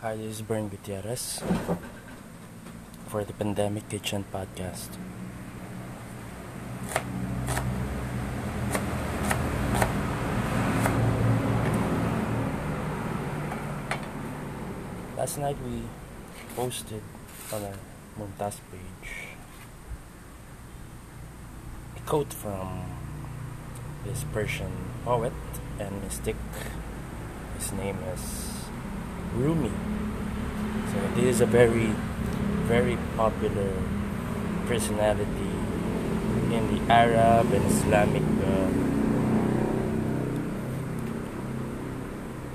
Hi, this is Bern Gutierrez for the Pandemic Kitchen Podcast. Last night we posted on our Mumtaz page a quote from this Persian poet and mystic. His name is Rumi. So this is a very, very popular personality in the Arab and Islamic uh,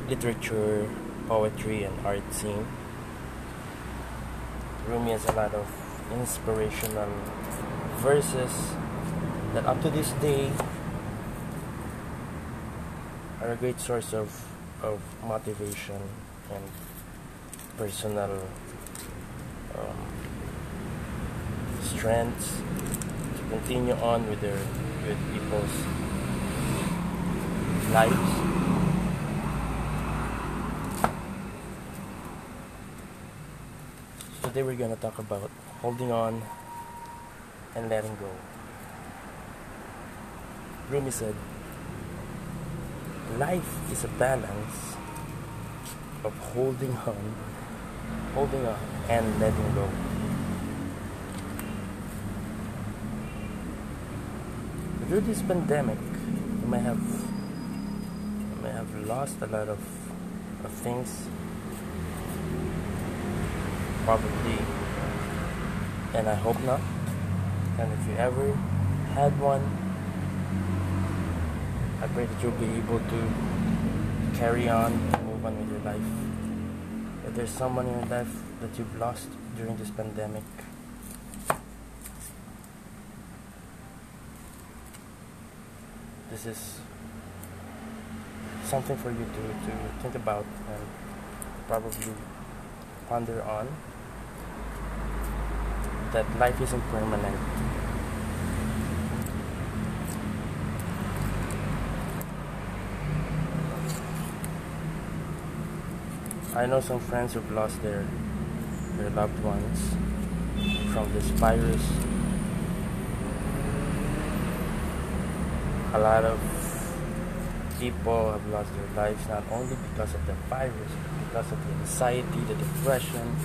literature, poetry, and art scene. Rumi has a lot of inspirational verses that up to this day are a great source of, of motivation and personal um, strengths to continue on with their with people's lives. Today we're gonna talk about holding on and letting go. Rumi said, "Life is a balance." Of holding on, holding on, and letting go. Through this pandemic, you may have you may have lost a lot of, of things, probably, and I hope not. And if you ever had one, I pray that you'll be able to carry on someone your life. If there's someone in your life that you've lost during this pandemic, this is something for you to, to think about and probably ponder on that life isn't permanent I know some friends who've lost their their loved ones from this virus. A lot of people have lost their lives not only because of the virus, but because of the anxiety, the depression.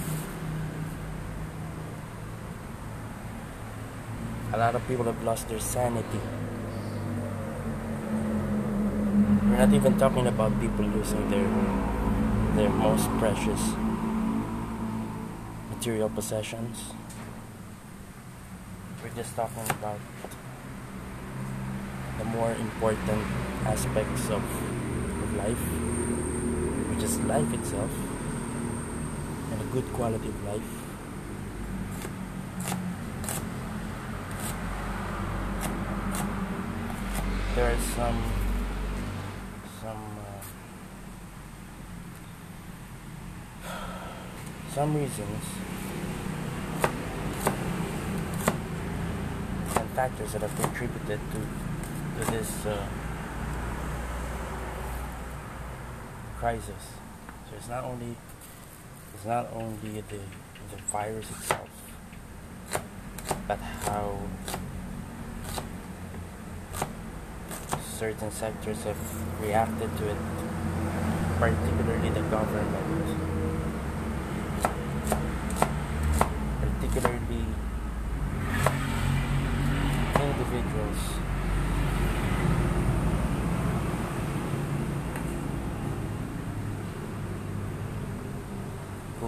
A lot of people have lost their sanity. We're not even talking about people losing their their most precious material possessions. We're just talking about the more important aspects of, of life, which is life itself, and a good quality of life. There are some some some reasons and factors that have contributed to, to this uh, crisis. So it's not only it's not only the the virus itself, but how certain sectors have reacted to it, particularly the government. particularly individuals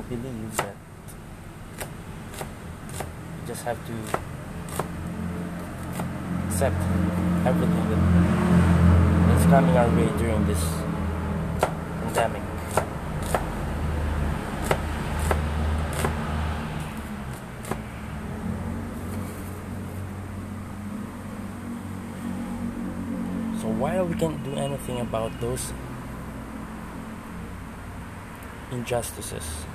believe that you just have to accept everything that is coming our way during this pandemic. So while we can't do anything about those injustices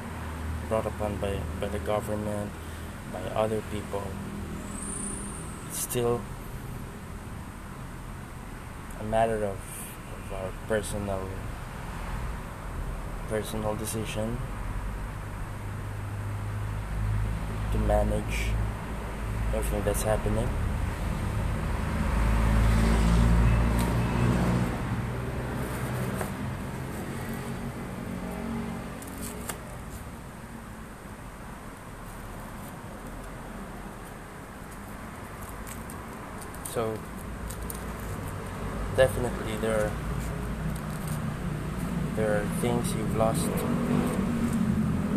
brought upon by, by the government, by other people, it's still a matter of, of our personal personal decision to manage everything that's happening. So definitely there are there are things you've lost,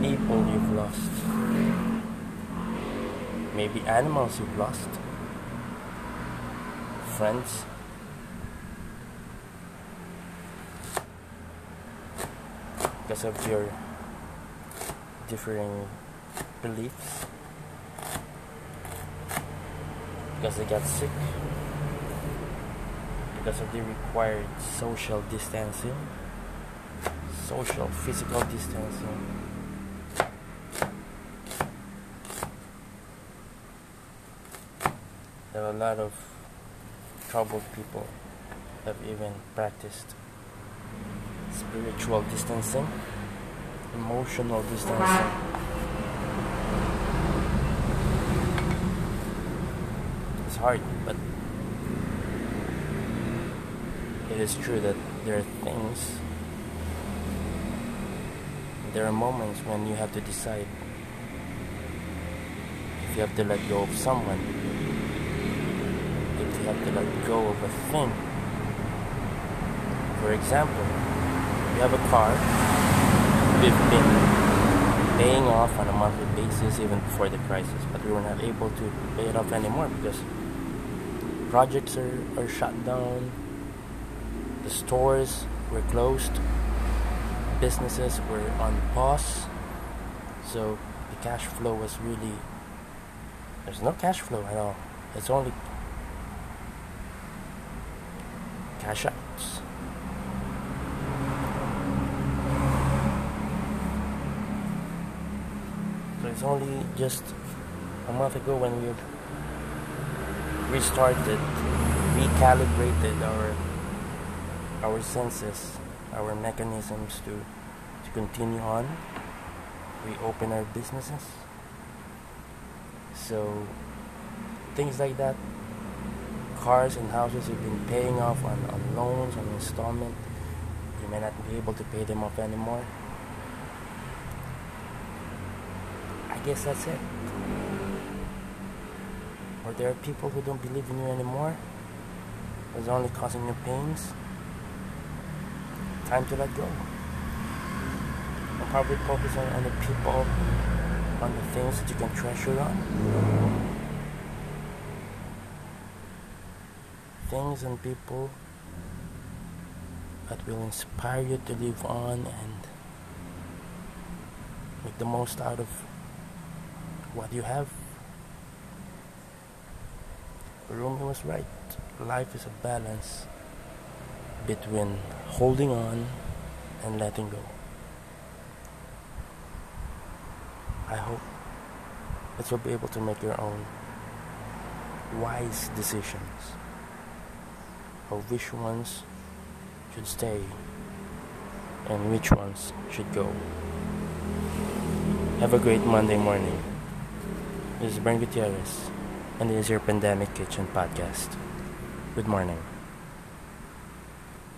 people you've lost, maybe animals you've lost, friends. Because of your differing beliefs, because they got sick, because of the required social distancing. Social physical distancing. There are a lot of troubled people have even practiced spiritual distancing emotional distancing hard but it is true that there are things there are moments when you have to decide if you have to let go of someone, if you have to let go of a thing. For example, you have a car we've been paying off on a monthly basis even before the crisis, but we were not able to pay it off anymore because projects are, are shut down, the stores were closed. Businesses were on pause. So the cash flow was really there's no cash flow at all. It's only cash outs. So it's only just a month ago when we restarted recalibrated our our senses our mechanisms to, to continue on. We open our businesses. So things like that. Cars and houses you've been paying off on, on loans, on installment. You may not be able to pay them off anymore. I guess that's it. Or there are people who don't believe in you anymore. It's only causing you pains time to let go. And probably focus on, on the people, on the things that you can treasure on. Things and people that will inspire you to live on and make the most out of what you have. Rumi was right. Life is a balance between holding on and letting go. I hope that you'll be able to make your own wise decisions of which ones should stay and which ones should go. Have a great Monday morning. This is Brent Gutierrez, and this is your Pandemic Kitchen podcast. Good morning.